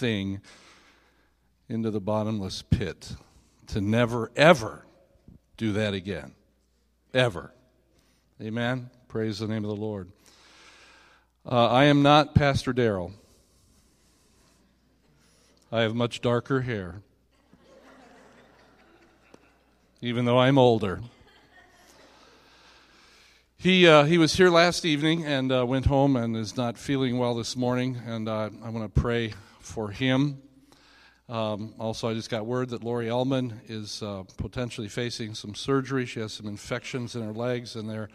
thing into the bottomless pit, to never, ever do that again. Ever. Amen. Praise the name of the Lord. Uh, I am not Pastor Darrell. I have much darker hair, even though I'm older. He, uh, he was here last evening and uh, went home and is not feeling well this morning, and uh, I want to pray for him. Um, also, I just got word that Lori Ellman is uh, potentially facing some surgery. She has some infections in her legs, and they're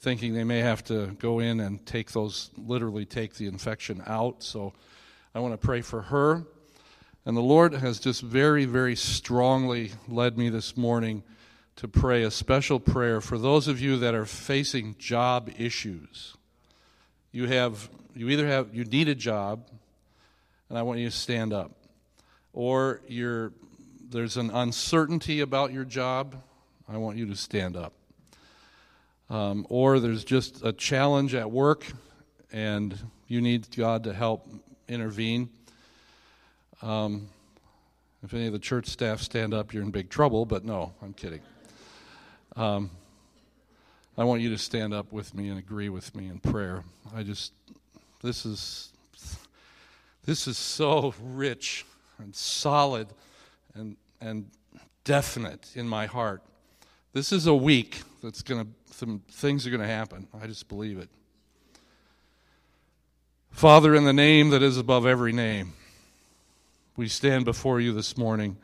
thinking they may have to go in and take those, literally take the infection out. So I want to pray for her. And the Lord has just very, very strongly led me this morning to pray a special prayer for those of you that are facing job issues. You have you either have you need a job and I want you to stand up or you're there's an uncertainty about your job, I want you to stand up. Um, or there's just a challenge at work and you need God to help intervene. Um, if any of the church staff stand up, you're in big trouble, but no, I'm kidding. Um, I want you to stand up with me and agree with me in prayer. I just, this is, this is so rich and solid and, and definite in my heart. This is a week that's going to, some things are going to happen. I just believe it. Father, in the name that is above every name, we stand before you this morning.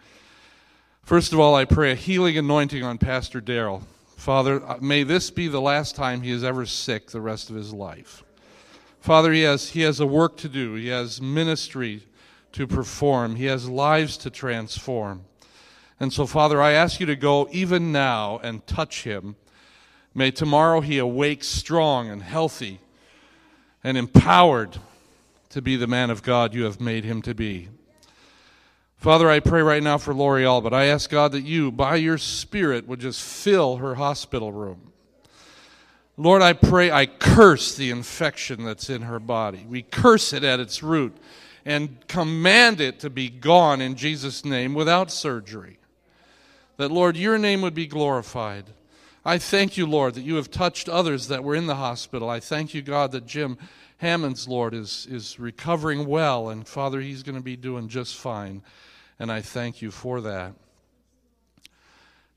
First of all, I pray a healing anointing on Pastor Darrell. Father, uh, may this be the last time he is ever sick the rest of his life. Father, he has, he has a work to do, he has ministry to perform, he has lives to transform. And so, Father, I ask you to go even now and touch him. May tomorrow he awake strong and healthy and empowered to be the man of God you have made him to be. Father, I pray right now for L'Oreal, but I ask God that you, by your Spirit, would just fill her hospital room. Lord, I pray, I curse the infection that's in her body. We curse it at its root and command it to be gone in Jesus' name without surgery. That, Lord, your name would be glorified. I thank you, Lord, that you have touched others that were in the hospital. I thank you, God, that Jim Hammond's, Lord, is, is recovering well, and Father, he's going to be doing just fine and I thank you for that.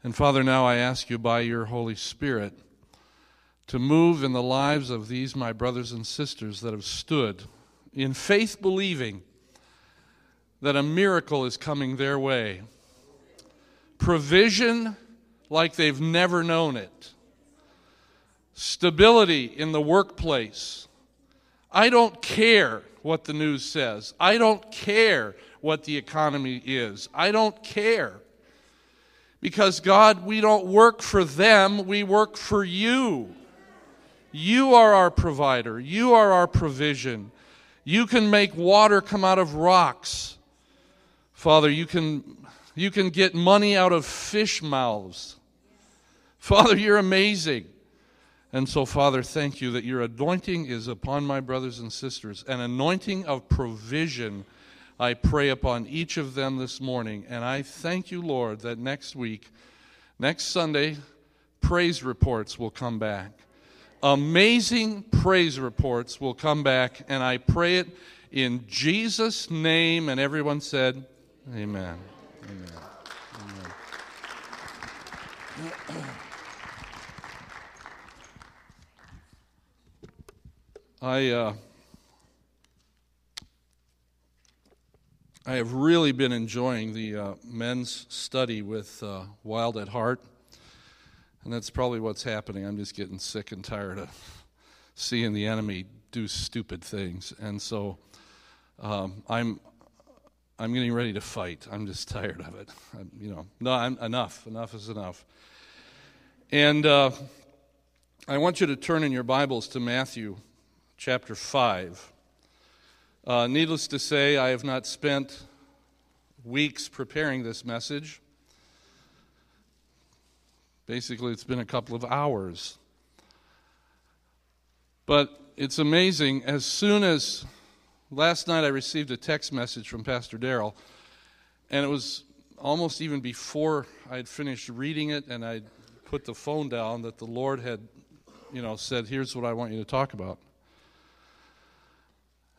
And Father, now I ask you by your Holy Spirit to move in the lives of these, my brothers and sisters, that have stood in faith believing that a miracle is coming their way. Provision like they've never known it. Stability in the workplace. I don't care what the news says. I don't care what the economy is. I don't care. Because, God, we don't work for them, we work for you. You are our provider, you are our provision. You can make water come out of rocks. Father, you can, you can get money out of fish mouths. Father, you're amazing. And so, Father, thank you that your anointing is upon my brothers and sisters, an anointing of provision I pray upon each of them this morning. And I thank you, Lord, that next week, next Sunday, praise reports will come back. Amazing praise reports will come back. And I pray it in Jesus' name. And everyone said, Amen. Amen. Amen. I. Uh, I have really been enjoying the uh, men's study with uh, Wild at Heart. And that's probably what's happening. I'm just getting sick and tired of seeing the enemy do stupid things. And so um, I'm, I'm getting ready to fight. I'm just tired of it. I'm, you know, no, I'm, enough. Enough is enough. And uh, I want you to turn in your Bibles to Matthew chapter 5. Uh, needless to say, I have not spent weeks preparing this message. Basically, it's been a couple of hours. But it's amazing, as soon as last night I received a text message from Pastor Darrell, and it was almost even before I had finished reading it and I put the phone down that the Lord had, you know, said, "Here's what I want you to talk about."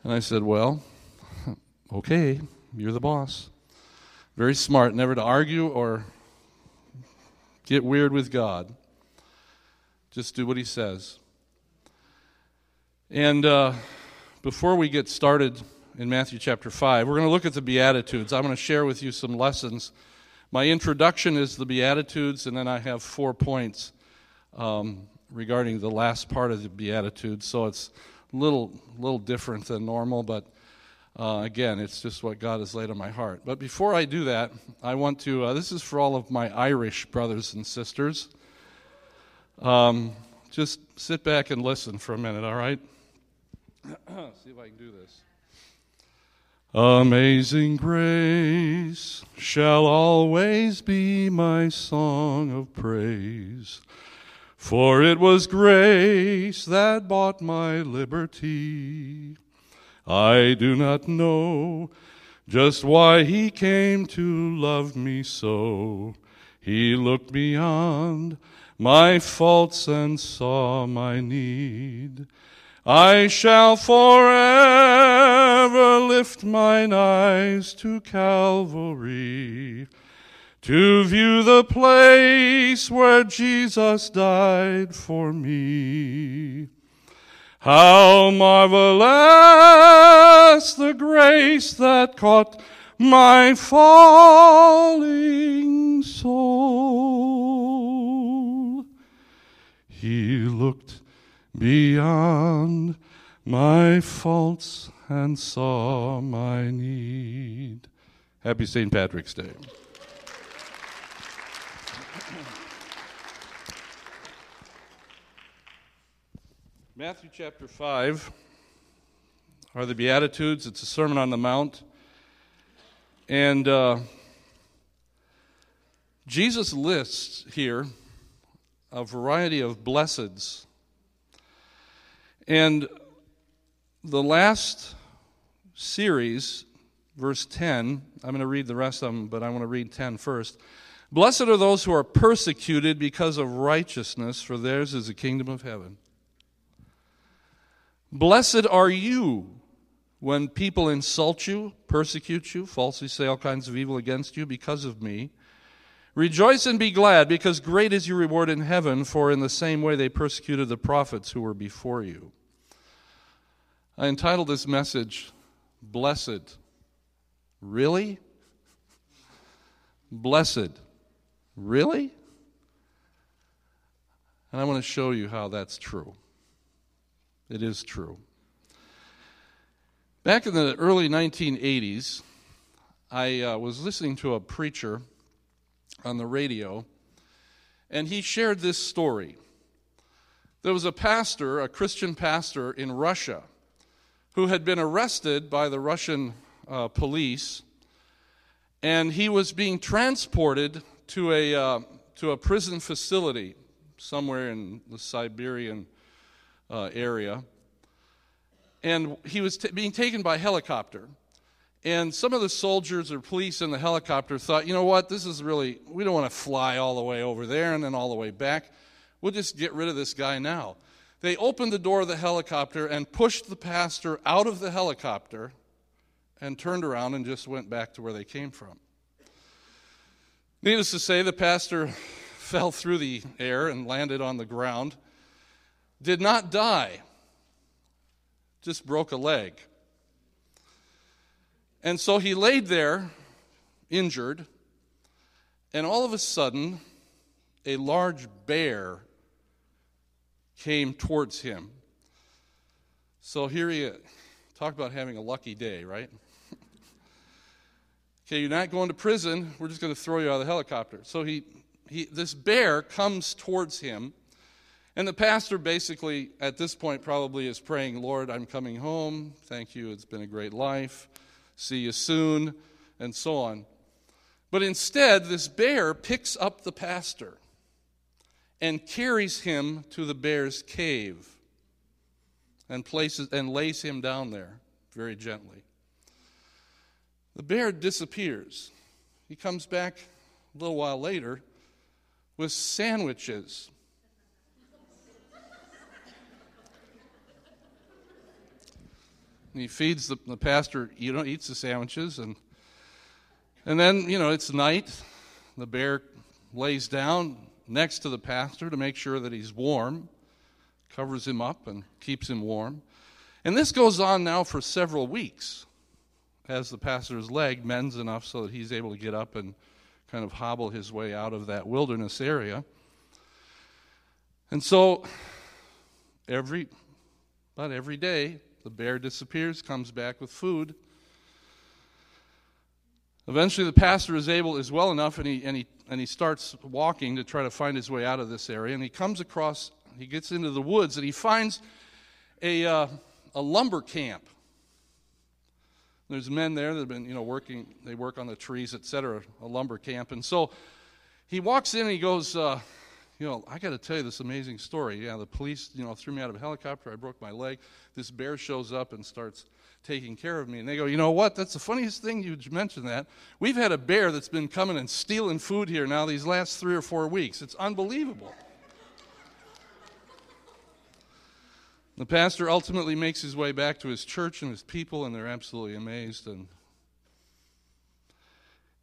And I said, "Well, okay, you're the boss." Very smart, never to argue or get weird with God. Just do what He says. And uh, before we get started in Matthew chapter 5, we're going to look at the Beatitudes. I'm going to share with you some lessons. My introduction is the Beatitudes, and then I have four points um, regarding the last part of the Beatitudes. So it's a little, little different than normal, but uh, again, it's just what God has laid on my heart. But before I do that, I want to, uh, this is for all of my Irish brothers and sisters. Um, just sit back and listen for a minute, all right? See if I can do this. Amazing grace shall always be my song of praise. For it was grace that bought my liberty. I do not know just why he came to love me so. He looked beyond my faults and saw my need. I shall forever lift mine eyes to Calvary to view the place where Jesus died for me. How marvelous the grace that caught my falling soul. He looked beyond my faults and saw my need. Happy St. Patrick's Day. Matthew chapter 5 are the Beatitudes. It's a Sermon on the Mount. And uh, Jesus lists here a variety of blesseds. And the last series, verse 10, I'm going to read the rest of them, but I want to read 10 first. Blessed are those who are persecuted because of righteousness, for theirs is the kingdom of heaven. Blessed are you when people insult you, persecute you, falsely say all kinds of evil against you because of me. Rejoice and be glad, because great is your reward in heaven, for in the same way they persecuted the prophets who were before you. I entitled this message, Blessed. Really? Blessed. Really? And I want to show you how that's true. It is true. Back in the early 1980s, I uh, was listening to a preacher on the radio, and he shared this story. There was a pastor, a Christian pastor in Russia, who had been arrested by the Russian uh, police, and he was being transported to a, uh, to a prison facility somewhere in the Siberian uh, area. And he was t- being taken by helicopter. And some of the soldiers or police in the helicopter thought, you know what, this is really, we don't want to fly all the way over there and then all the way back. We'll just get rid of this guy now. They opened the door of the helicopter and pushed the pastor out of the helicopter and turned around and just went back to where they came from. Needless to say, the pastor fell through the air and landed on the ground did not die, just broke a leg. And so he laid there, injured, and all of a sudden, a large bear came towards him. So here he is. Talk about having a lucky day, right? okay, you're not going to prison. We're just going to throw you out of the helicopter. So he, he, this bear comes towards him and the pastor basically, at this point, probably is praying, Lord, I'm coming home. Thank you. It's been a great life. See you soon, and so on. But instead, this bear picks up the pastor and carries him to the bear's cave and places and lays him down there very gently. The bear disappears. He comes back a little while later with sandwiches. He feeds the, the pastor, you know, eats the sandwiches, and and then, you know, it's night. The bear lays down next to the pastor to make sure that he's warm, covers him up and keeps him warm. And this goes on now for several weeks as the pastor's leg mends enough so that he's able to get up and kind of hobble his way out of that wilderness area. And so every about every day the bear disappears, comes back with food. Eventually the pastor is able is well enough and he and he and he starts walking to try to find his way out of this area and he comes across he gets into the woods and he finds a uh, a lumber camp there's men there that have been, you know, working, they work on the trees, etc., a lumber camp. And so he walks in and he goes, uh, you know, I got to tell you this amazing story. Yeah, the police, you know, threw me out of a helicopter. I broke my leg. This bear shows up and starts taking care of me. And they go, you know what? That's the funniest thing you mentioned that. We've had a bear that's been coming and stealing food here now these last three or four weeks. It's unbelievable. The pastor ultimately makes his way back to his church and his people, and they're absolutely amazed. And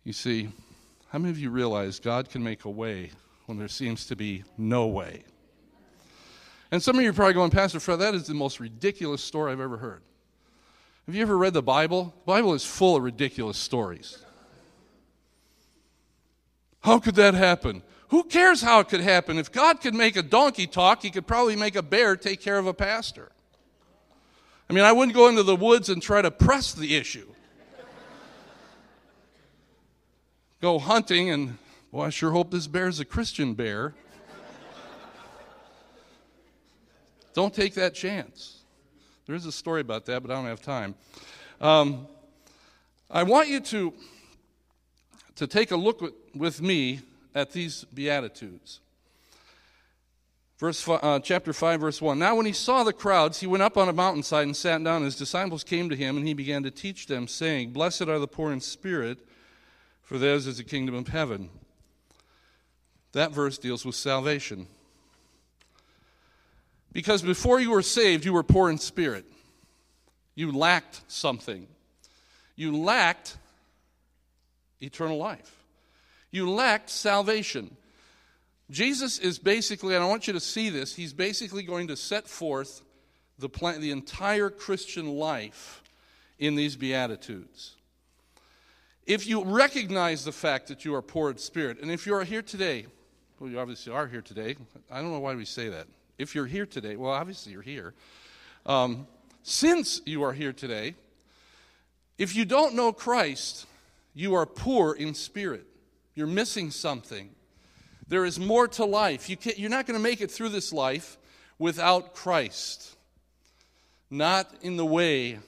you see, how many of you realize God can make a way when there seems to be no way? And some of you are probably going, Pastor Fred, that is the most ridiculous story I've ever heard. Have you ever read the Bible? The Bible is full of ridiculous stories. How could that happen? Who cares how it could happen? If God could make a donkey talk, he could probably make a bear take care of a pastor. I mean, I wouldn't go into the woods and try to press the issue. go hunting and, well, I sure hope this bear's a Christian bear. don't take that chance. There is a story about that, but I don't have time. Um, I want you to, to take a look with, with me at these Beatitudes. Verse, uh, chapter 5, verse 1. Now, when he saw the crowds, he went up on a mountainside and sat down. His disciples came to him, and he began to teach them, saying, Blessed are the poor in spirit, for theirs is the kingdom of heaven. That verse deals with salvation. Because before you were saved, you were poor in spirit. You lacked something. You lacked eternal life. You lacked salvation. Jesus is basically, and I want you to see this, he's basically going to set forth the, plan, the entire Christian life in these Beatitudes. If you recognize the fact that you are poor in spirit, and if you are here today, well, you obviously are here today. I don't know why we say that. If you're here today, well, obviously you're here. Um, since you are here today, if you don't know Christ, you are poor in spirit. You're missing something. There is more to life. You you're not going to make it through this life without Christ. Not in the way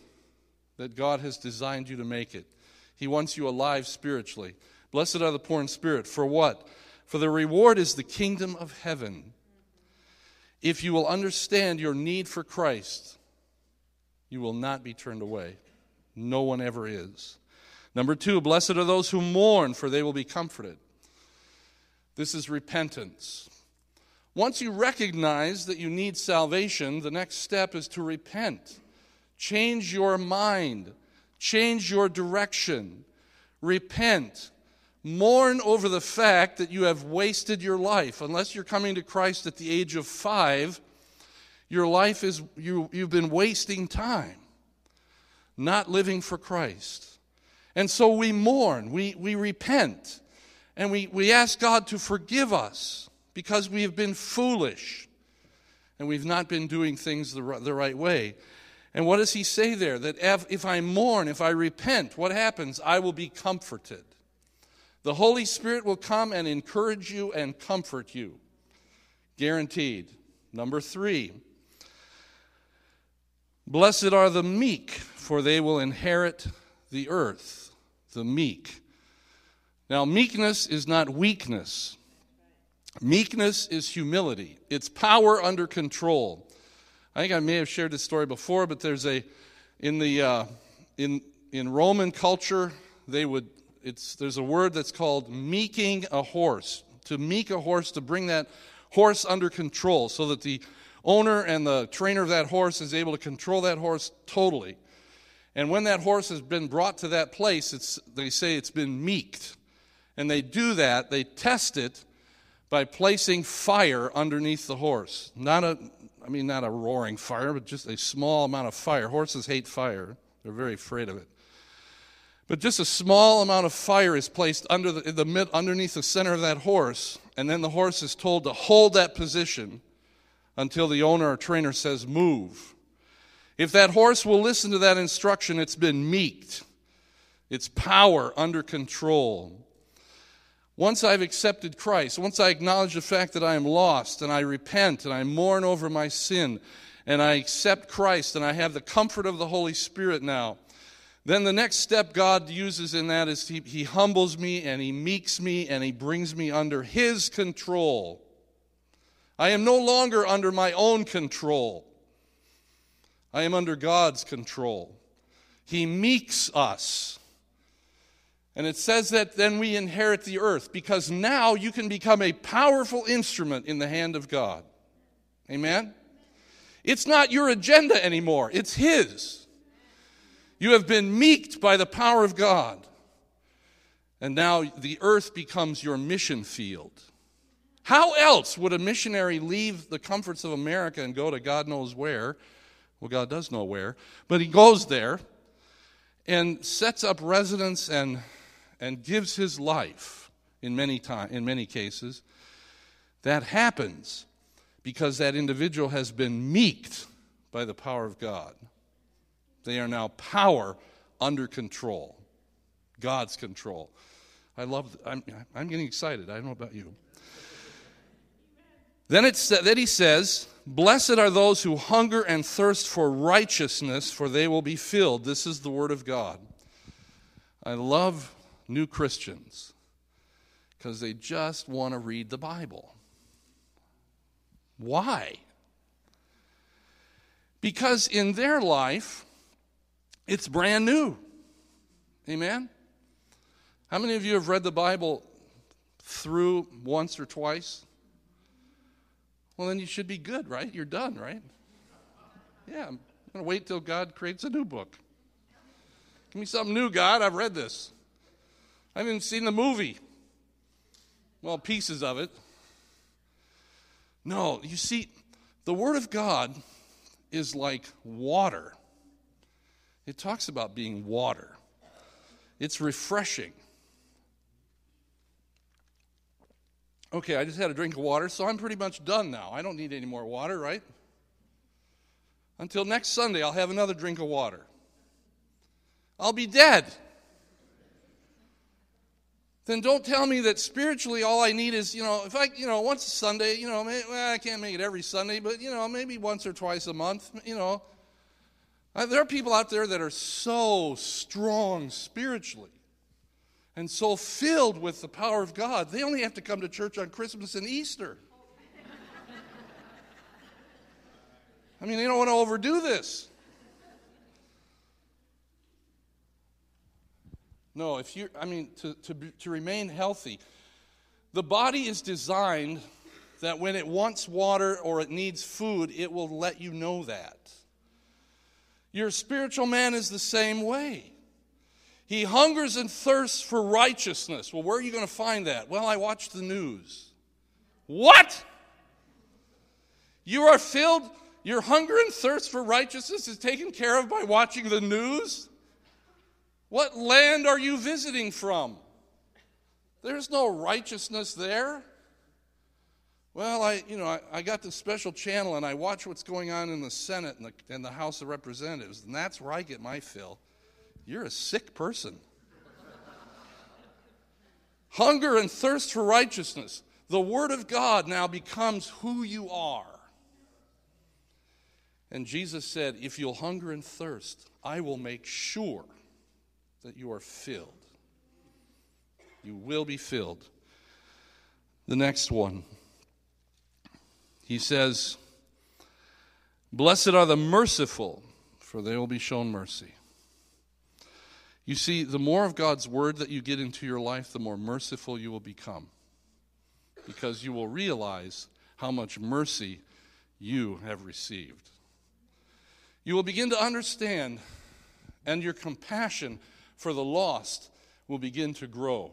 that God has designed you to make it. He wants you alive spiritually. Blessed are the poor in spirit. For what? For the reward is the kingdom of heaven. If you will understand your need for Christ, you will not be turned away. No one ever is. Number two, blessed are those who mourn, for they will be comforted. This is repentance. Once you recognize that you need salvation, the next step is to repent. Change your mind, change your direction. Repent. Mourn over the fact that you have wasted your life. Unless you're coming to Christ at the age of five, your life is, you, you've been wasting time, not living for Christ. And so we mourn, we, we repent, and we, we ask God to forgive us because we have been foolish and we've not been doing things the, the right way. And what does he say there? That if, if I mourn, if I repent, what happens? I will be comforted. The Holy Spirit will come and encourage you and comfort you. Guaranteed. Number three, blessed are the meek, for they will inherit the earth the meek. Now, meekness is not weakness. Meekness is humility. It's power under control. I think I may have shared this story before, but there's a In the uh, in in Roman culture, they would it's there's a word that's called meeking a horse. To meek a horse, to bring that horse under control, so that the owner and the trainer of that horse is able to control that horse totally. And when that horse has been brought to that place, it's, they say it's been meeked. And they do that, they test it by placing fire underneath the horse. Not a, I mean, not a roaring fire, but just a small amount of fire. Horses hate fire, they're very afraid of it. But just a small amount of fire is placed under the, the mid, underneath the center of that horse, and then the horse is told to hold that position until the owner or trainer says, Move. If that horse will listen to that instruction, it's been meeked, its power under control. Once I've accepted Christ, once I acknowledge the fact that I am lost and I repent and I mourn over my sin and I accept Christ and I have the comfort of the Holy Spirit now, then the next step God uses in that is he, he humbles me and He meeks me and He brings me under His control. I am no longer under my own control. I am under God's control. He meeks us. And it says that then we inherit the earth because now you can become a powerful instrument in the hand of God. Amen? It's not your agenda anymore, it's His. You have been meeked by the power of God. And now the earth becomes your mission field. How else would a missionary leave the comforts of America and go to God knows where? Well, God does know where, but he goes there and sets up residence and, and gives his life in many, time, in many cases. That happens because that individual has been meeked by the power of God. They are now power under control, God's control. I love, I'm, I'm getting excited. I don't know about you. Then, it's, then he says, Blessed are those who hunger and thirst for righteousness, for they will be filled. This is the word of God. I love new Christians because they just want to read the Bible. Why? Because in their life, it's brand new. Amen? How many of you have read the Bible through once or twice? Well, then you should be good, right? You're done, right? Yeah, I'm going to wait till God creates a new book. Give me something new, God. I've read this. I haven't even seen the movie. Well, pieces of it. No, you see, the Word of God is like water. It talks about being water, it's refreshing. Okay, I just had a drink of water, so I'm pretty much done now. I don't need any more water, right? Until next Sunday, I'll have another drink of water. I'll be dead. Then don't tell me that spiritually all I need is, you know, if I, you know, once a Sunday, you know, well, I can't make it every Sunday, but, you know, maybe once or twice a month, you know. Uh, there are people out there that are so strong spiritually and so filled with the power of God, they only have to come to church on Christmas and Easter. I mean, they don't want to overdo this. No, if you, I mean, to, to, to remain healthy, the body is designed that when it wants water or it needs food, it will let you know that. Your spiritual man is the same way. He hungers and thirsts for righteousness. Well, where are you going to find that? Well, I watch the news. What? You are filled, your hunger and thirst for righteousness is taken care of by watching the news? What land are you visiting from? There's no righteousness there. Well, I, you know, I, I, got this special channel and I watch what's going on in the Senate and the, and the House of Representatives, and that's where I get my fill. You're a sick person. Hunger and thirst for righteousness. The Word of God now becomes who you are. And Jesus said, If you'll hunger and thirst, I will make sure that you are filled. You will be filled. The next one, he says, Blessed are the merciful, for they will be shown mercy. You see, the more of God's word that you get into your life, the more merciful you will become. Because you will realize how much mercy you have received. You will begin to understand, and your compassion for the lost will begin to grow.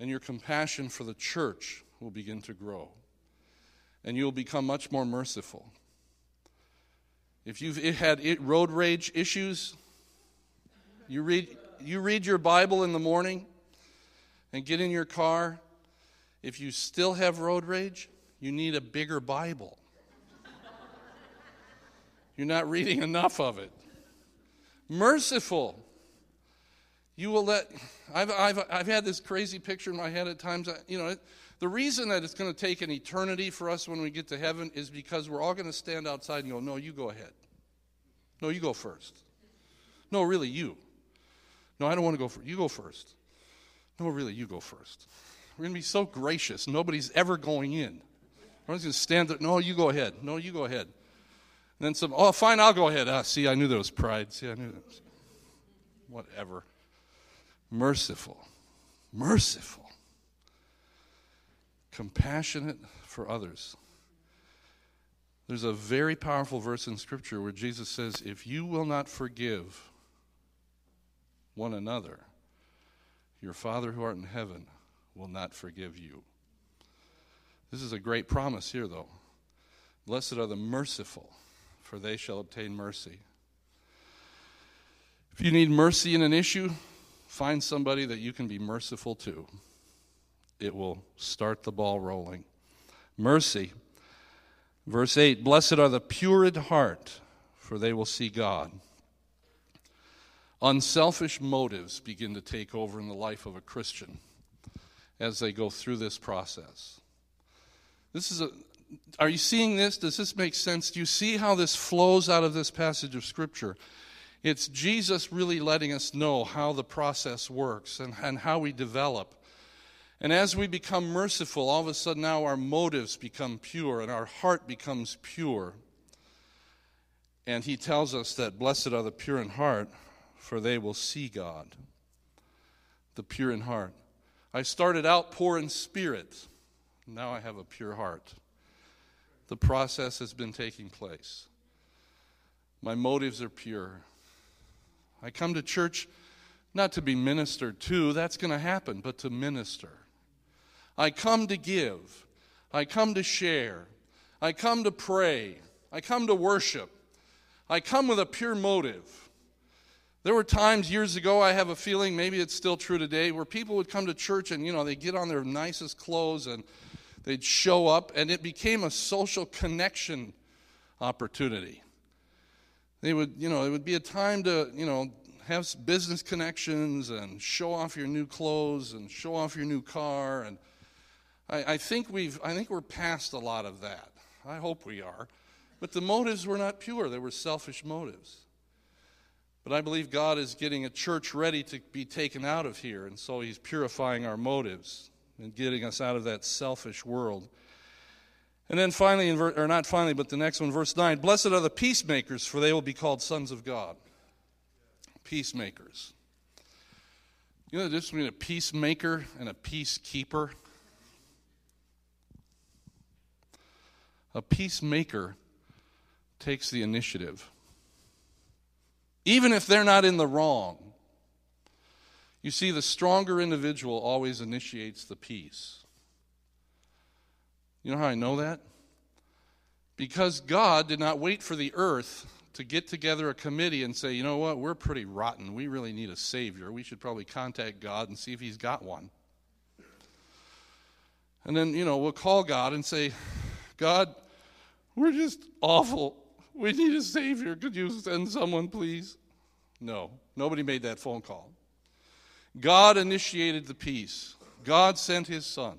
And your compassion for the church will begin to grow. And you will become much more merciful. If you've had road rage issues, you read, you read your Bible in the morning and get in your car. If you still have road rage, you need a bigger Bible. You're not reading enough of it. Merciful. You will let, I've, I've, I've had this crazy picture in my head at times. You know, the reason that it's going to take an eternity for us when we get to heaven is because we're all going to stand outside and go, No, you go ahead. No, you go first. No, really, you. No, I don't want to go first. You go first. No, really, you go first. We're going to be so gracious. Nobody's ever going in. Everyone's going to stand there. No, you go ahead. No, you go ahead. And then some, oh, fine, I'll go ahead. Ah, see, I knew there was pride. See, I knew that. Whatever. Merciful. Merciful. Compassionate for others. There's a very powerful verse in Scripture where Jesus says, If you will not forgive one another, your Father who art in heaven will not forgive you. This is a great promise here, though. Blessed are the merciful, for they shall obtain mercy. If you need mercy in an issue, find somebody that you can be merciful to. It will start the ball rolling. Mercy. Verse 8 Blessed are the pure in heart, for they will see God. Unselfish motives begin to take over in the life of a Christian as they go through this process. This is a are you seeing this? Does this make sense? Do you see how this flows out of this passage of Scripture? It's Jesus really letting us know how the process works and, and how we develop. And as we become merciful, all of a sudden now our motives become pure and our heart becomes pure. And he tells us that blessed are the pure in heart, for they will see God. The pure in heart. I started out poor in spirit. Now I have a pure heart. The process has been taking place. My motives are pure. I come to church not to be ministered to, that's going to happen, but to minister. I come to give. I come to share. I come to pray. I come to worship. I come with a pure motive. There were times years ago, I have a feeling, maybe it's still true today, where people would come to church and, you know, they get on their nicest clothes and they'd show up, and it became a social connection opportunity. They would, you know, it would be a time to, you know, have business connections and show off your new clothes and show off your new car. And I, I think we've, I think we're past a lot of that. I hope we are. But the motives were not pure, they were selfish motives. But I believe God is getting a church ready to be taken out of here, and so He's purifying our motives and getting us out of that selfish world. And then finally, or not finally, but the next one, verse 9 Blessed are the peacemakers, for they will be called sons of God. Peacemakers. You know the difference between a peacemaker and a peacekeeper? A peacemaker takes the initiative even if they're not in the wrong. You see, the stronger individual always initiates the peace. You know how I know that? Because God did not wait for the earth to get together a committee and say, you know what, we're pretty rotten. We really need a Savior. We should probably contact God and see if He's got one. And then, you know, we'll call God and say, God, we're just awful. We need a Savior. Could you send someone, please? No, nobody made that phone call. God initiated the peace, God sent His Son.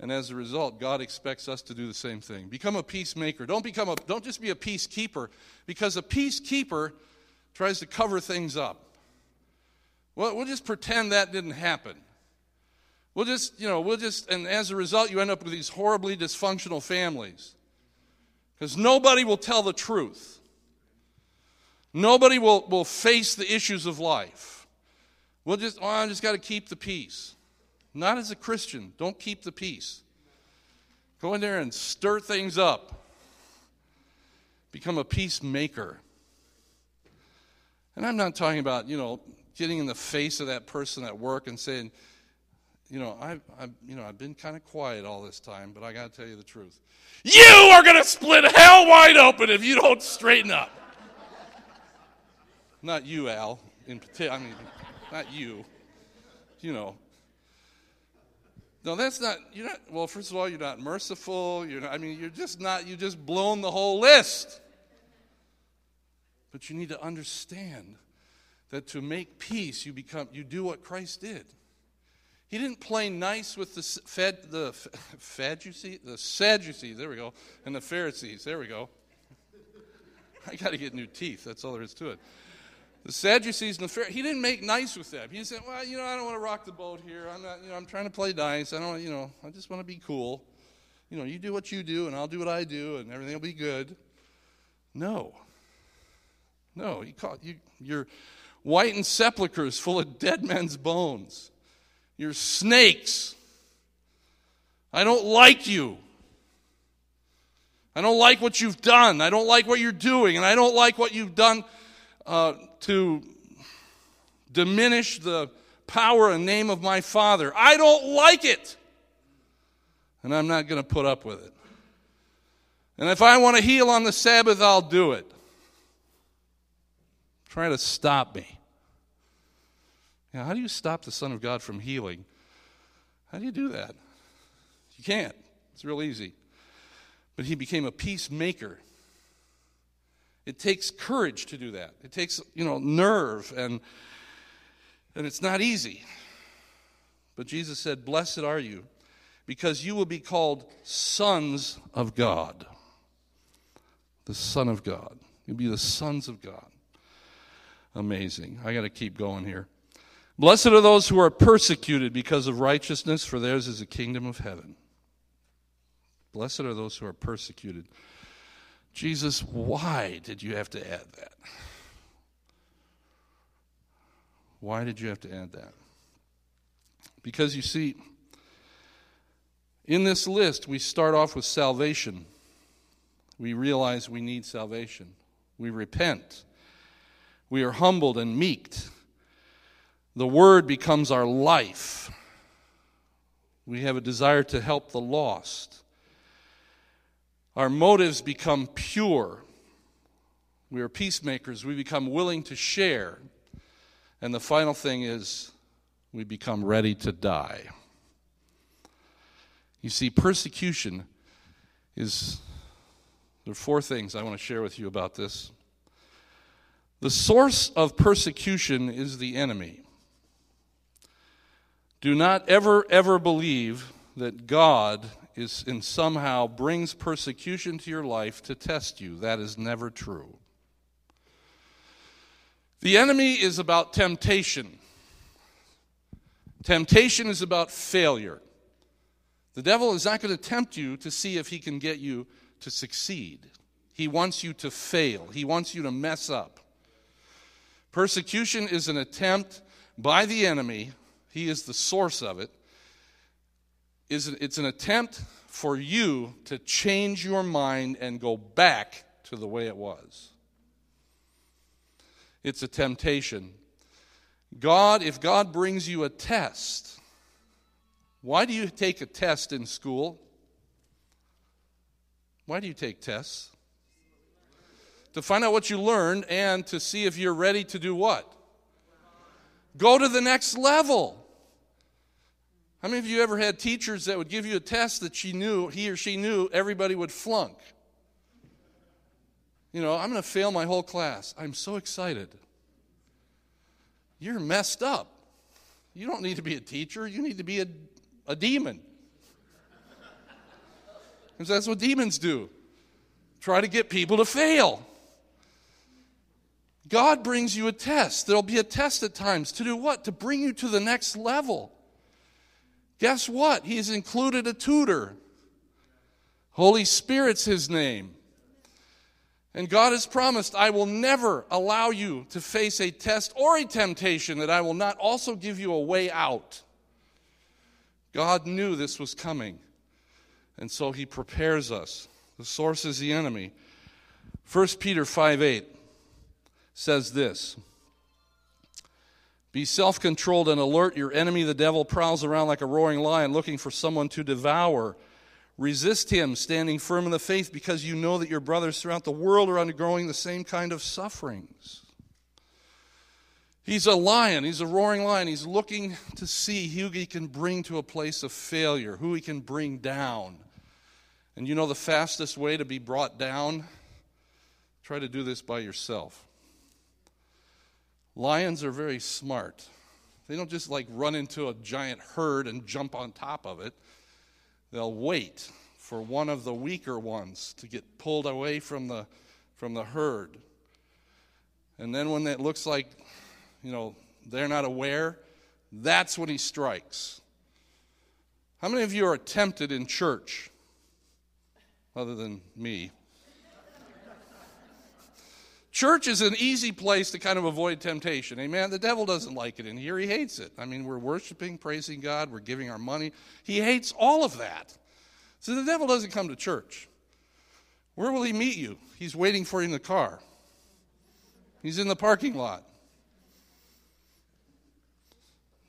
And as a result, God expects us to do the same thing. Become a peacemaker. Don't become a don't just be a peacekeeper because a peacekeeper tries to cover things up. Well, we'll just pretend that didn't happen. We'll just, you know, we'll just and as a result you end up with these horribly dysfunctional families. Because nobody will tell the truth. Nobody will, will face the issues of life. We'll just, oh, I just got to keep the peace. Not as a Christian. Don't keep the peace. Go in there and stir things up. Become a peacemaker. And I'm not talking about, you know, getting in the face of that person at work and saying, you know, I've, I've you know, I've been kind of quiet all this time, but I got to tell you the truth. You are going to split hell wide open if you don't straighten up. Not you, Al. In particular, I mean, not you. You know. No, that's not. You're not. Well, first of all, you're not merciful. You're not. I mean, you're just not. You just blown the whole list. But you need to understand that to make peace, you become. You do what Christ did. He didn't play nice with the Fed, the Sadducees, the. There we go, and the Pharisees. There we go. I got to get new teeth. That's all there is to it. The Sadducees and the Pharisees, he didn't make nice with them. He said, "Well, you know, I don't want to rock the boat here. I'm not, you know, I'm trying to play nice. I don't, you know, I just want to be cool. You know, you do what you do, and I'll do what I do, and everything will be good." No. No, he called you. You're whitened sepulchres full of dead men's bones. You're snakes. I don't like you. I don't like what you've done. I don't like what you're doing, and I don't like what you've done uh, to diminish the power and name of my Father. I don't like it. And I'm not going to put up with it. And if I want to heal on the Sabbath, I'll do it. Try to stop me. Now, how do you stop the Son of God from healing? How do you do that? You can't. It's real easy. But he became a peacemaker. It takes courage to do that. It takes, you know, nerve and and it's not easy. But Jesus said, "Blessed are you, because you will be called sons of God." The Son of God. You'll be the sons of God. Amazing. I got to keep going here. Blessed are those who are persecuted because of righteousness, for theirs is the kingdom of heaven. Blessed are those who are persecuted. Jesus, why did you have to add that? Why did you have to add that? Because you see, in this list, we start off with salvation. We realize we need salvation. We repent. We are humbled and meeked. The Word becomes our life. We have a desire to help the lost. Our motives become pure. We are peacemakers. We become willing to share. And the final thing is, we become ready to die. You see, persecution is. There are four things I want to share with you about this. The source of persecution is the enemy. Do not ever, ever believe that God is and somehow brings persecution to your life to test you. That is never true. The enemy is about temptation. Temptation is about failure. The devil is not going to tempt you to see if he can get you to succeed. He wants you to fail, he wants you to mess up. Persecution is an attempt by the enemy, he is the source of it. it's an attempt for you to change your mind and go back to the way it was. It's a temptation. God, if God brings you a test, why do you take a test in school? Why do you take tests? To find out what you learned and to see if you're ready to do what? Go to the next level. How many of you ever had teachers that would give you a test that she knew, he or she knew, everybody would flunk? You know, I'm going to fail my whole class. I'm so excited. You're messed up. You don't need to be a teacher, you need to be a, a demon. Because that's what demons do try to get people to fail. God brings you a test. There'll be a test at times to do what? To bring you to the next level. Guess what? He's included a tutor. Holy Spirit's his name. And God has promised, I will never allow you to face a test or a temptation that I will not also give you a way out. God knew this was coming. And so he prepares us. The source is the enemy. 1 Peter 5 8 says this Be self controlled and alert. Your enemy, the devil, prowls around like a roaring lion looking for someone to devour. Resist him, standing firm in the faith, because you know that your brothers throughout the world are undergoing the same kind of sufferings. He's a lion, he's a roaring lion. He's looking to see who he can bring to a place of failure, who he can bring down. And you know the fastest way to be brought down? Try to do this by yourself. Lions are very smart. They don't just like run into a giant herd and jump on top of it. They'll wait for one of the weaker ones to get pulled away from the, from the herd. And then when it looks like, you know, they're not aware, that's when he strikes. How many of you are tempted in church? Other than me. Church is an easy place to kind of avoid temptation. Amen. The devil doesn't like it in here. He hates it. I mean, we're worshiping, praising God, we're giving our money. He hates all of that. So the devil doesn't come to church. Where will he meet you? He's waiting for you in the car. He's in the parking lot.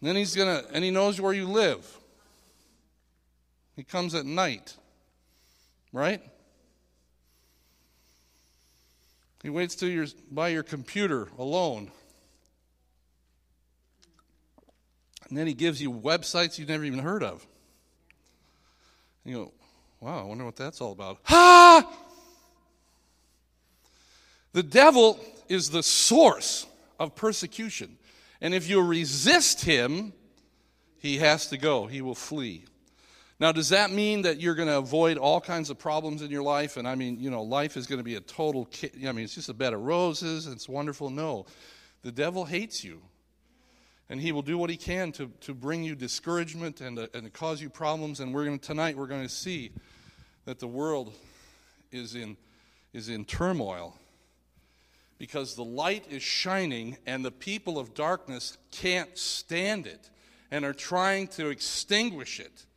then he's going to, and he knows where you live. He comes at night, right? He waits till you're by your computer alone. And then he gives you websites you've never even heard of. And you go, wow, I wonder what that's all about. Ha! The devil is the source of persecution. And if you resist him, he has to go, he will flee. Now, does that mean that you're going to avoid all kinds of problems in your life? And I mean, you know, life is going to be a total, I mean, it's just a bed of roses, it's wonderful. No. The devil hates you. And he will do what he can to, to bring you discouragement and to, and to cause you problems. And we're going to, tonight, we're going to see that the world is in, is in turmoil because the light is shining and the people of darkness can't stand it and are trying to extinguish it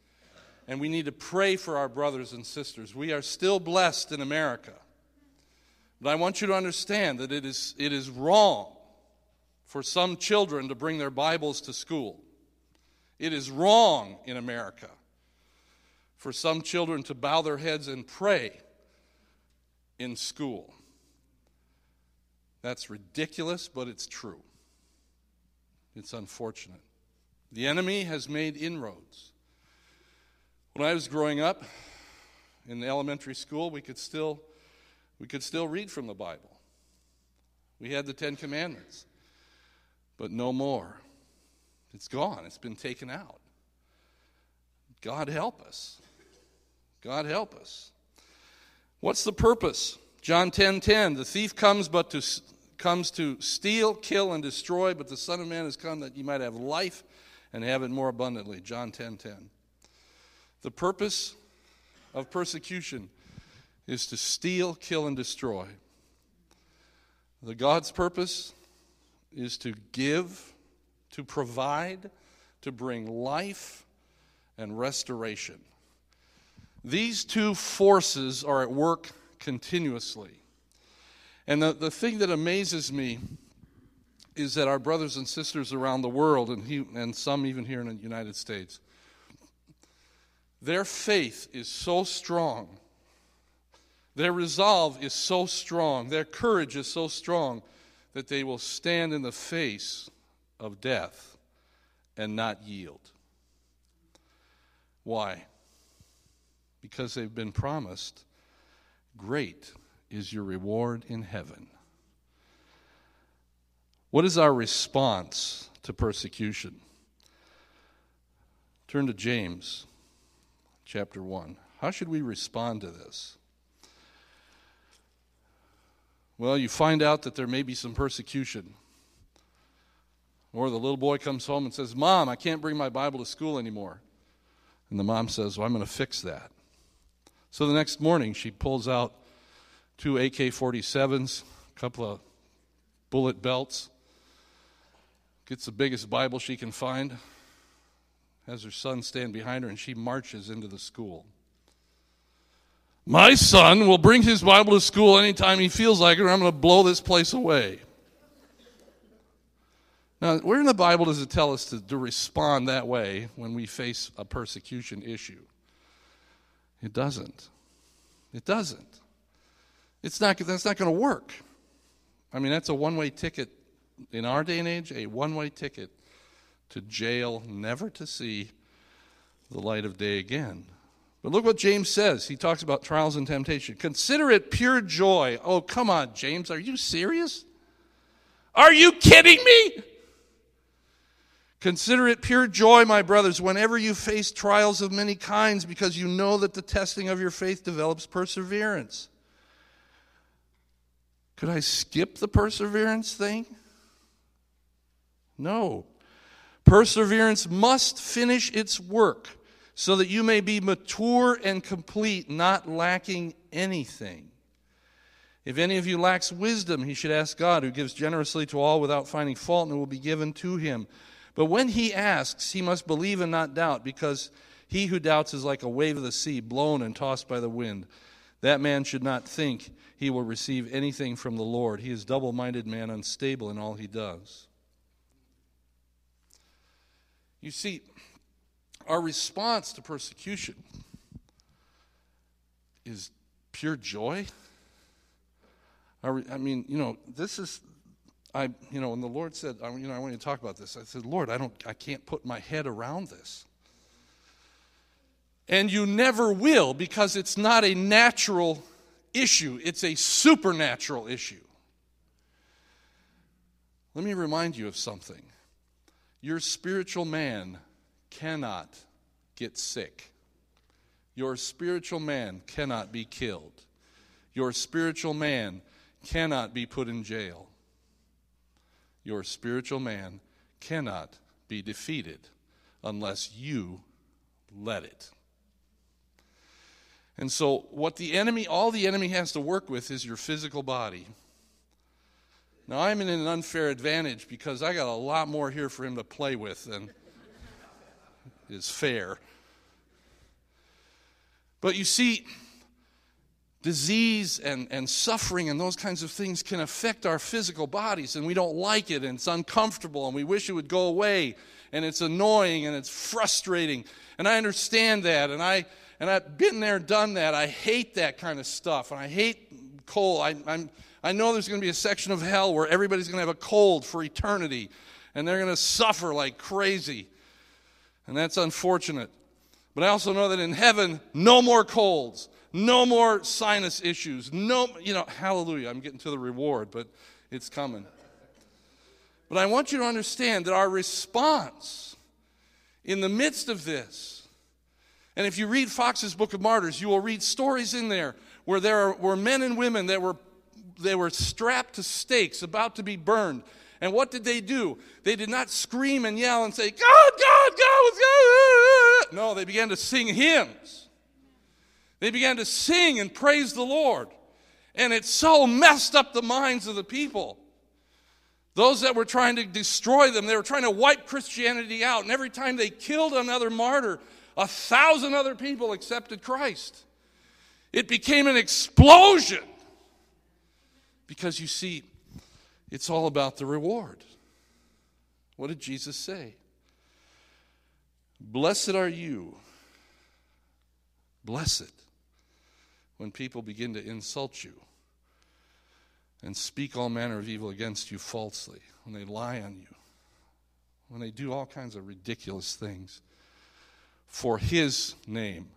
and we need to pray for our brothers and sisters. We are still blessed in America. But I want you to understand that it is, it is wrong for some children to bring their Bibles to school. It is wrong in America for some children to bow their heads and pray in school. That's ridiculous, but it's true. It's unfortunate. The enemy has made inroads. When I was growing up in elementary school, we could still we could still read from the Bible. We had the 10 commandments. But no more. It's gone. It's been taken out. God help us. God help us. What's the purpose? John 10:10, 10, 10, the thief comes but to comes to steal, kill and destroy, but the son of man has come that you might have life and have it more abundantly. John 10:10. 10, 10. The purpose of persecution is to steal, kill, and destroy. The God's purpose is to give, to provide, to bring life and restoration. These two forces are at work continuously. And the, the thing that amazes me is that our brothers and sisters around the world, and, he, and some even here in the United States, their faith is so strong. Their resolve is so strong. Their courage is so strong that they will stand in the face of death and not yield. Why? Because they've been promised great is your reward in heaven. What is our response to persecution? Turn to James chapter 1. How should we respond to this? Well, you find out that there may be some persecution. Or the little boy comes home and says, Mom, I can't bring my Bible to school anymore. And the mom says, Well, I'm going to fix that. So the next morning, she pulls out two AK 47s, a couple of bullet belts, gets the biggest Bible she can find, has her son stand behind her, and she marches into the school. My son will bring his Bible to school anytime he feels like it, or I'm going to blow this place away. Now, where in the Bible does it tell us to, to respond that way when we face a persecution issue? It doesn't. It doesn't. It's not, that's not going to work. I mean, that's a one way ticket in our day and age, a one way ticket to jail, never to see the light of day again. But look what James says. He talks about trials and temptation. Consider it pure joy. Oh, come on, James. Are you serious? Are you kidding me? Consider it pure joy, my brothers, whenever you face trials of many kinds, because you know that the testing of your faith develops perseverance. Could I skip the perseverance thing? No. Perseverance must finish its work so that you may be mature and complete, not lacking anything. If any of you lacks wisdom, he should ask God, who gives generously to all without finding fault, and it will be given to him. But when he asks, he must believe and not doubt, because he who doubts is like a wave of the sea, blown and tossed by the wind. That man should not think he will receive anything from the Lord. He is double minded man, unstable in all he does. You see, our response to persecution is pure joy. I mean, you know, this is, I, you know, when the Lord said, you know, I want you to talk about this, I said, Lord, I don't, I can't put my head around this. And you never will because it's not a natural issue, it's a supernatural issue. Let me remind you of something. Your spiritual man cannot get sick. Your spiritual man cannot be killed. Your spiritual man cannot be put in jail. Your spiritual man cannot be defeated unless you let it. And so, what the enemy, all the enemy has to work with is your physical body. Now, I'm in an unfair advantage because I got a lot more here for him to play with than is fair. But you see, disease and, and suffering and those kinds of things can affect our physical bodies, and we don't like it, and it's uncomfortable, and we wish it would go away, and it's annoying, and it's frustrating. And I understand that, and, I, and I've been there, done that. I hate that kind of stuff, and I hate cold. I, I'm, I know there's going to be a section of hell where everybody's going to have a cold for eternity, and they're going to suffer like crazy. And that's unfortunate. But I also know that in heaven, no more colds, no more sinus issues, no, you know, hallelujah. I'm getting to the reward, but it's coming. But I want you to understand that our response in the midst of this, and if you read Fox's Book of Martyrs, you will read stories in there where there were men and women that were, they were strapped to stakes, about to be burned. And what did they do? They did not scream and yell and say, God, God, God, God. No, they began to sing hymns. They began to sing and praise the Lord. And it so messed up the minds of the people. Those that were trying to destroy them, they were trying to wipe Christianity out. And every time they killed another martyr, a thousand other people accepted Christ. It became an explosion. Because you see, it's all about the reward. What did Jesus say? Blessed are you. Blessed when people begin to insult you and speak all manner of evil against you falsely, when they lie on you, when they do all kinds of ridiculous things for His name.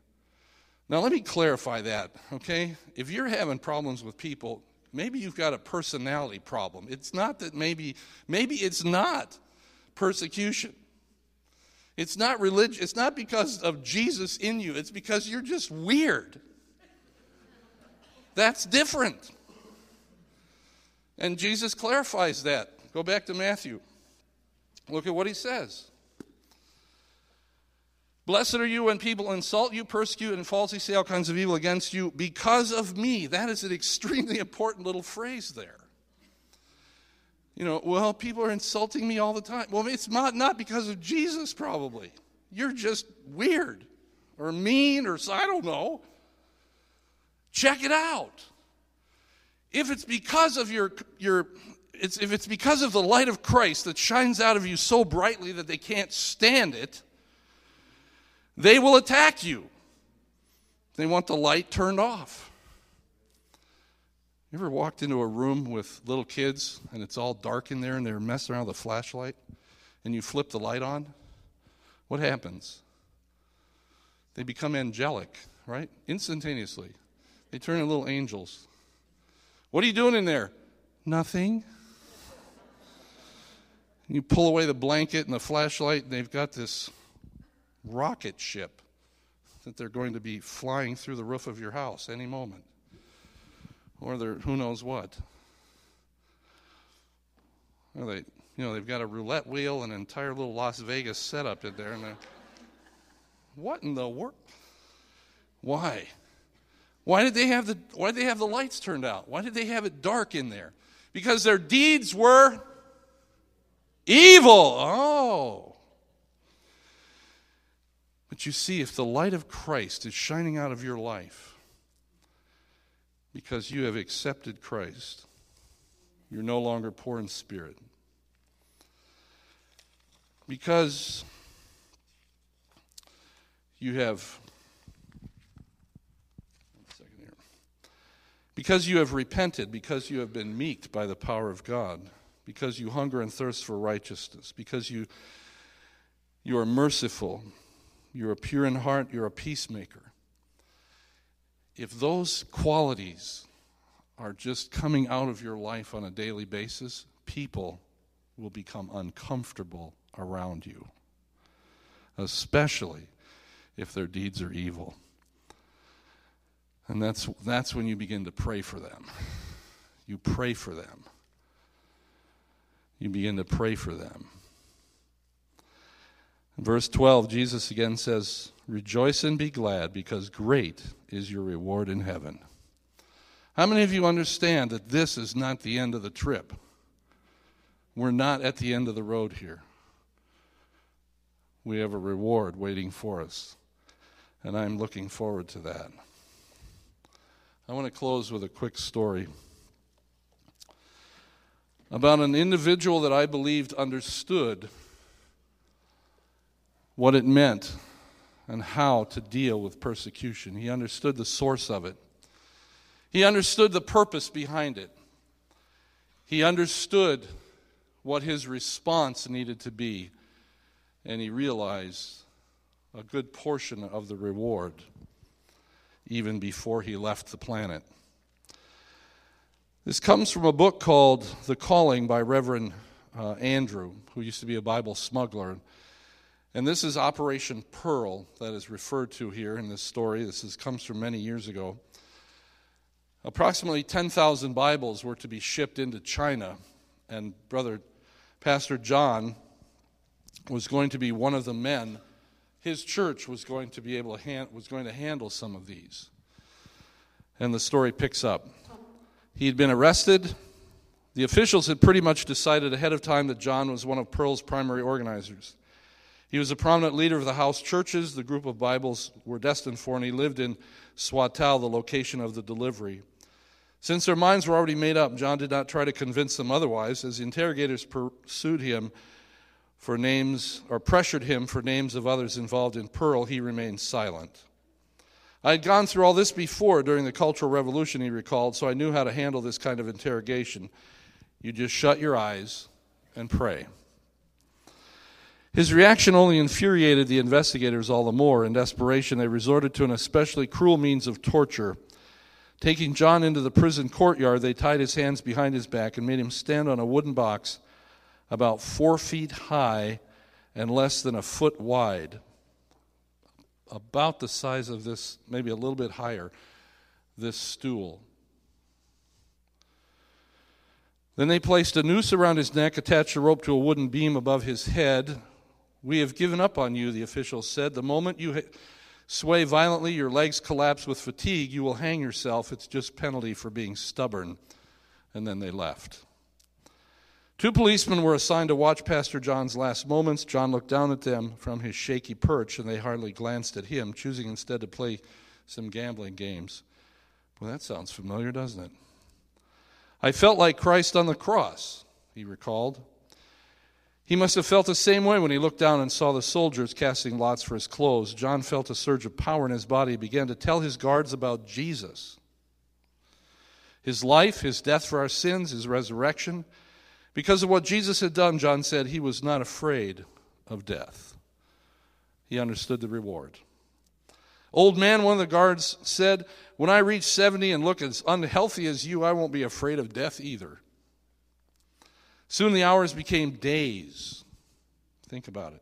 Now, let me clarify that, okay? If you're having problems with people, Maybe you've got a personality problem. It's not that maybe, maybe it's not persecution. It's not religion. It's not because of Jesus in you. It's because you're just weird. That's different. And Jesus clarifies that. Go back to Matthew. Look at what he says. Blessed are you when people insult you, persecute, and falsely say all kinds of evil against you because of me. That is an extremely important little phrase there. You know, well, people are insulting me all the time. Well, it's not, not because of Jesus, probably. You're just weird or mean or I don't know. Check it out. If it's because of your, your it's, if it's because of the light of Christ that shines out of you so brightly that they can't stand it, they will attack you. They want the light turned off. You ever walked into a room with little kids and it's all dark in there and they're messing around with a flashlight and you flip the light on? What happens? They become angelic, right? Instantaneously. They turn into little angels. What are you doing in there? Nothing. You pull away the blanket and the flashlight, and they've got this rocket ship that they're going to be flying through the roof of your house any moment. Or they're who knows what. Or they you know, they've got a roulette wheel and an entire little Las Vegas setup in there and they're what in the world? Why? Why did they have the why did they have the lights turned out? Why did they have it dark in there? Because their deeds were evil. Oh. But you see, if the light of Christ is shining out of your life because you have accepted Christ, you're no longer poor in spirit. Because you have because you have repented, because you have been meeked by the power of God, because you hunger and thirst for righteousness, because you you are merciful, you're pure in heart, you're a peacemaker. If those qualities are just coming out of your life on a daily basis, people will become uncomfortable around you, especially if their deeds are evil. And that's, that's when you begin to pray for them. You pray for them. You begin to pray for them. Verse 12, Jesus again says, Rejoice and be glad, because great is your reward in heaven. How many of you understand that this is not the end of the trip? We're not at the end of the road here. We have a reward waiting for us, and I'm looking forward to that. I want to close with a quick story about an individual that I believed understood what it meant and how to deal with persecution. He understood the source of it, he understood the purpose behind it, he understood what his response needed to be, and he realized a good portion of the reward even before he left the planet. This comes from a book called The Calling by Reverend uh, Andrew, who used to be a Bible smuggler. And this is Operation Pearl that is referred to here in this story. This is, comes from many years ago. Approximately 10,000 Bibles were to be shipped into China, and Brother Pastor John was going to be one of the men. His church was going to be able to hand, was going to handle some of these. And the story picks up. He had been arrested. The officials had pretty much decided ahead of time that John was one of Pearl's primary organizers. He was a prominent leader of the house churches the group of Bibles were destined for, and he lived in Swatow, the location of the delivery. Since their minds were already made up, John did not try to convince them otherwise. As the interrogators pursued him for names, or pressured him for names of others involved in Pearl, he remained silent. I had gone through all this before during the Cultural Revolution, he recalled, so I knew how to handle this kind of interrogation. You just shut your eyes and pray. His reaction only infuriated the investigators all the more. In desperation, they resorted to an especially cruel means of torture. Taking John into the prison courtyard, they tied his hands behind his back and made him stand on a wooden box about four feet high and less than a foot wide, about the size of this, maybe a little bit higher, this stool. Then they placed a noose around his neck, attached a rope to a wooden beam above his head, We have given up on you, the officials said. The moment you sway violently, your legs collapse with fatigue, you will hang yourself. It's just penalty for being stubborn. And then they left. Two policemen were assigned to watch Pastor John's last moments. John looked down at them from his shaky perch, and they hardly glanced at him, choosing instead to play some gambling games. Well, that sounds familiar, doesn't it? I felt like Christ on the cross, he recalled. He must have felt the same way when he looked down and saw the soldiers casting lots for his clothes. John felt a surge of power in his body. He began to tell his guards about Jesus his life, his death for our sins, his resurrection. Because of what Jesus had done, John said he was not afraid of death. He understood the reward. Old man, one of the guards said, When I reach 70 and look as unhealthy as you, I won't be afraid of death either. Soon the hours became days. Think about it.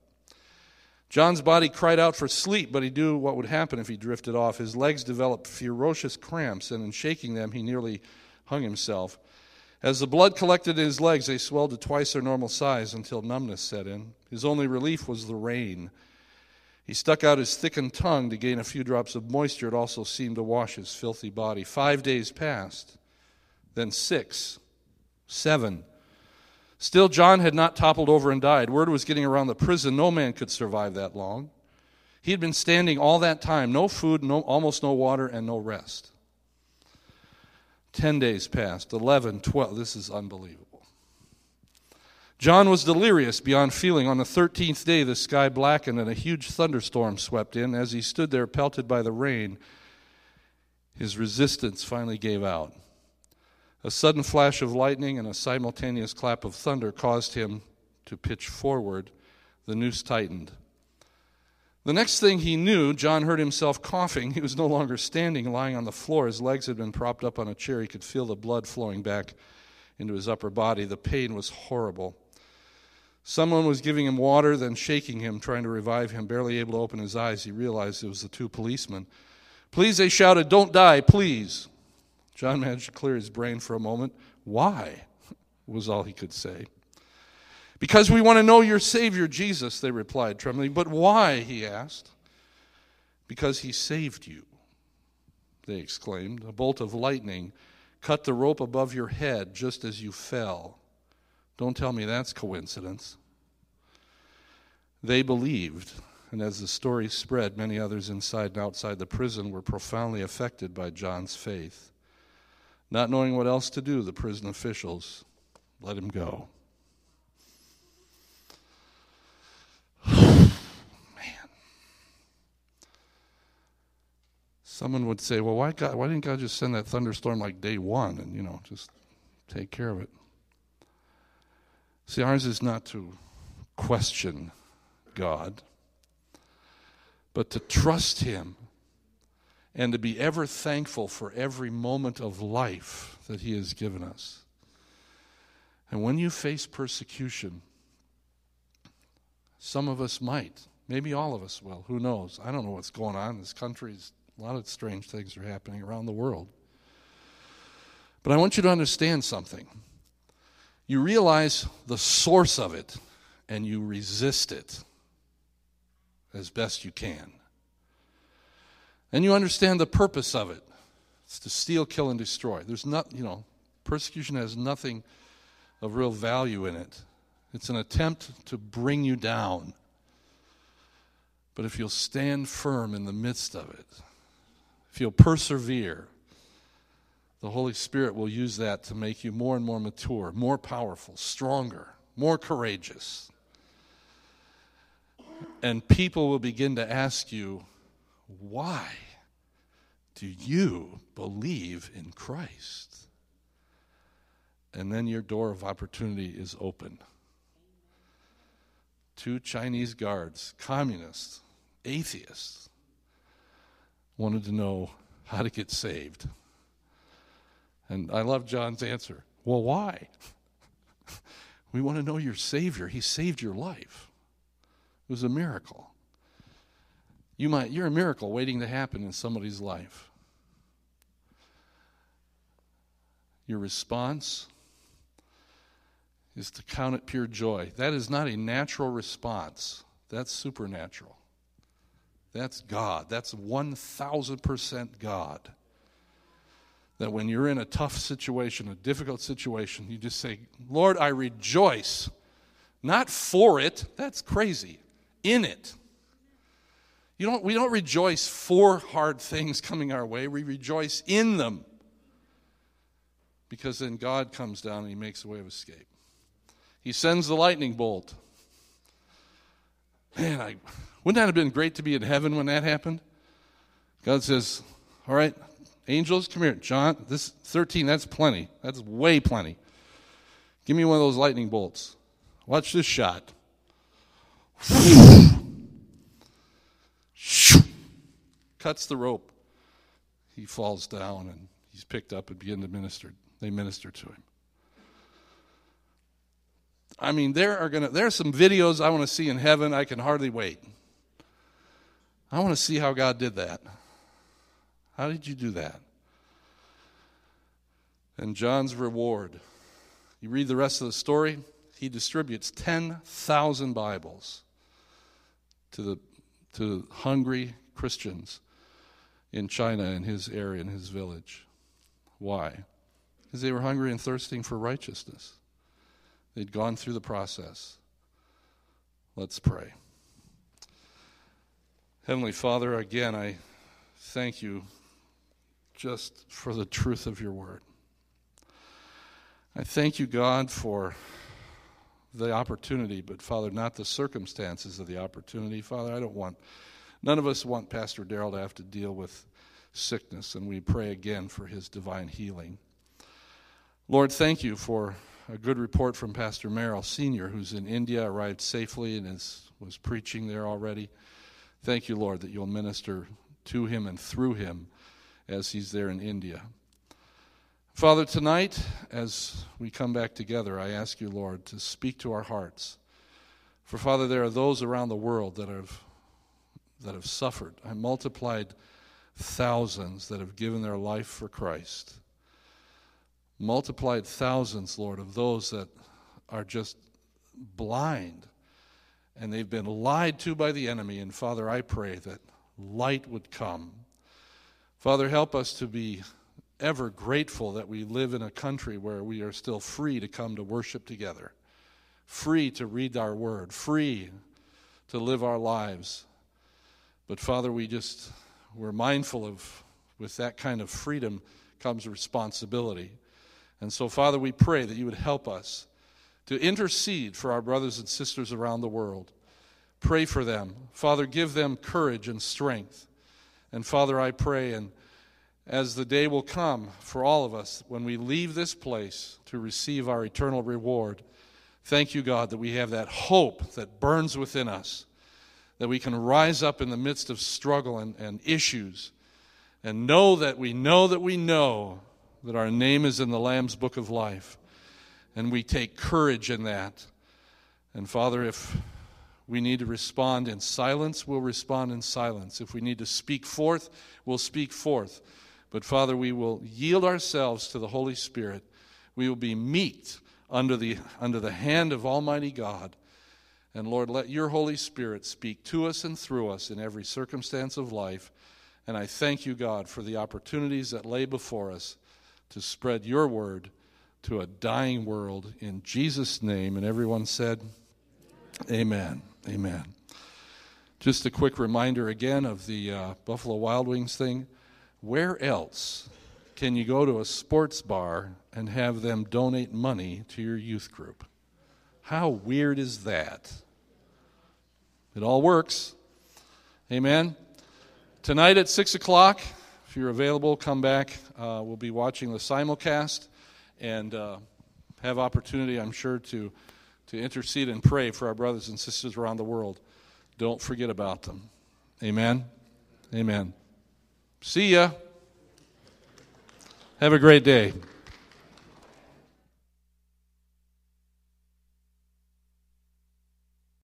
John's body cried out for sleep, but he knew what would happen if he drifted off. His legs developed ferocious cramps, and in shaking them, he nearly hung himself. As the blood collected in his legs, they swelled to twice their normal size until numbness set in. His only relief was the rain. He stuck out his thickened tongue to gain a few drops of moisture. It also seemed to wash his filthy body. Five days passed, then six, seven. Still, John had not toppled over and died. Word was getting around the prison no man could survive that long. He had been standing all that time, no food, no, almost no water, and no rest. Ten days passed, eleven, twelve. This is unbelievable. John was delirious beyond feeling. On the thirteenth day, the sky blackened and a huge thunderstorm swept in. As he stood there, pelted by the rain, his resistance finally gave out. A sudden flash of lightning and a simultaneous clap of thunder caused him to pitch forward. The noose tightened. The next thing he knew, John heard himself coughing. He was no longer standing, lying on the floor. His legs had been propped up on a chair. He could feel the blood flowing back into his upper body. The pain was horrible. Someone was giving him water, then shaking him, trying to revive him. Barely able to open his eyes, he realized it was the two policemen. Please, they shouted, don't die, please. John managed to clear his brain for a moment. Why? was all he could say. Because we want to know your Savior, Jesus, they replied, trembling. But why? he asked. Because he saved you, they exclaimed. A bolt of lightning cut the rope above your head just as you fell. Don't tell me that's coincidence. They believed, and as the story spread, many others inside and outside the prison were profoundly affected by John's faith. Not knowing what else to do, the prison officials let him go. Man. Someone would say, well, why, God, why didn't God just send that thunderstorm like day one and, you know, just take care of it? See, ours is not to question God, but to trust Him and to be ever thankful for every moment of life that He has given us. And when you face persecution, some of us might, maybe all of us will, who knows? I don't know what's going on. In this country. a lot of strange things are happening around the world. But I want you to understand something. You realize the source of it and you resist it as best you can. And you understand the purpose of it. It's to steal, kill, and destroy. There's not, you know, persecution has nothing of real value in it. It's an attempt to bring you down. But if you'll stand firm in the midst of it, if you'll persevere, the Holy Spirit will use that to make you more and more mature, more powerful, stronger, more courageous. And people will begin to ask you, why do you believe in Christ? And then your door of opportunity is open. Two Chinese guards, communists, atheists, wanted to know how to get saved. And I love John's answer. Well, why? we want to know your Savior. He saved your life. It was a miracle. You might, you're a miracle waiting to happen in somebody's life. Your response is to count it pure joy. That is not a natural response That's supernatural. That's God. That's 1000% God. That when you're in a tough situation, a difficult situation, you just say, Lord, I rejoice. Not for it, that's crazy. In it. You don't, we don't rejoice for hard things coming our way, we rejoice in them. Because then God comes down and He makes a way of escape. He sends the lightning bolt. Man, I, wouldn't that have been great to be in heaven when that happened? God says, All right, angels, come here. John, this 13, that's plenty. That's way plenty. Give me one of those lightning bolts. Watch this shot. Cuts the rope. He falls down and he's picked up and begin to minister. They minister to him. I mean, there are gonna there are some videos I want to see in heaven. I can hardly wait. I want to see how God did that. How did you do that? And John's reward. You read the rest of the story, he distributes 10,000 Bibles to the to hungry Christians in China in his area in his village. Why? Because they were hungry and thirsting for righteousness. They'd gone through the process. Let's pray. Heavenly Father, again, I thank you just for the truth of your word. I thank you, God, for the opportunity, but Father, not the circumstances of the opportunity. Father, I don't want, none of us want Pastor Darrell to have to deal with sickness, and we pray again for his divine healing. Lord, thank you for a good report from Pastor Merrill Sr., who's in India, arrived safely and is, was preaching there already. Thank you, Lord, that you'll minister to him and through him as he's there in India. Father, tonight, as we come back together, I ask you, Lord, to speak to our hearts. For, Father, there are those around the world that have, that have suffered. I multiplied thousands that have given their life for Christ multiplied thousands, Lord, of those that are just blind and they've been lied to by the enemy. And Father, I pray that light would come. Father, help us to be ever grateful that we live in a country where we are still free to come to worship together, free to read our word, free to live our lives. But Father, we just, we're mindful of, with that kind of freedom comes responsibility. And so, Father, we pray that you would help us to intercede for our brothers and sisters around the world. Pray for them. Father, give them courage and strength. And Father, I pray, and as the day will come for all of us when we leave this place to receive our eternal reward, thank you, God, that we have that hope that burns within us, that we can rise up in the midst of struggle and, and issues and know that we know that we know that our name is in the Lamb's book of life. And we take courage in that. And Father, if we need to respond in silence, we'll respond in silence. If we need to speak forth, we'll speak forth. But Father, we will yield ourselves to the Holy Spirit. We will be meek under the, under the hand of Almighty God. And Lord, let your Holy Spirit speak to us and through us in every circumstance of life. And I thank you, God, for the opportunities that lay before us to spread your word to a dying world in Jesus' name. And everyone said, Amen. Amen. Just a quick reminder again of the uh, Buffalo Wild Wings thing. Where else can you go to a sports bar and have them donate money to your youth group? How weird is that? It all works. Amen. Tonight at 6 o'clock, if you're available, come back. Uh, we'll be watching the simulcast and uh, have opportunity, I'm sure, to, to intercede and pray for our brothers and sisters around the world. Don't forget about them. Amen. Amen. See ya. Have a great day.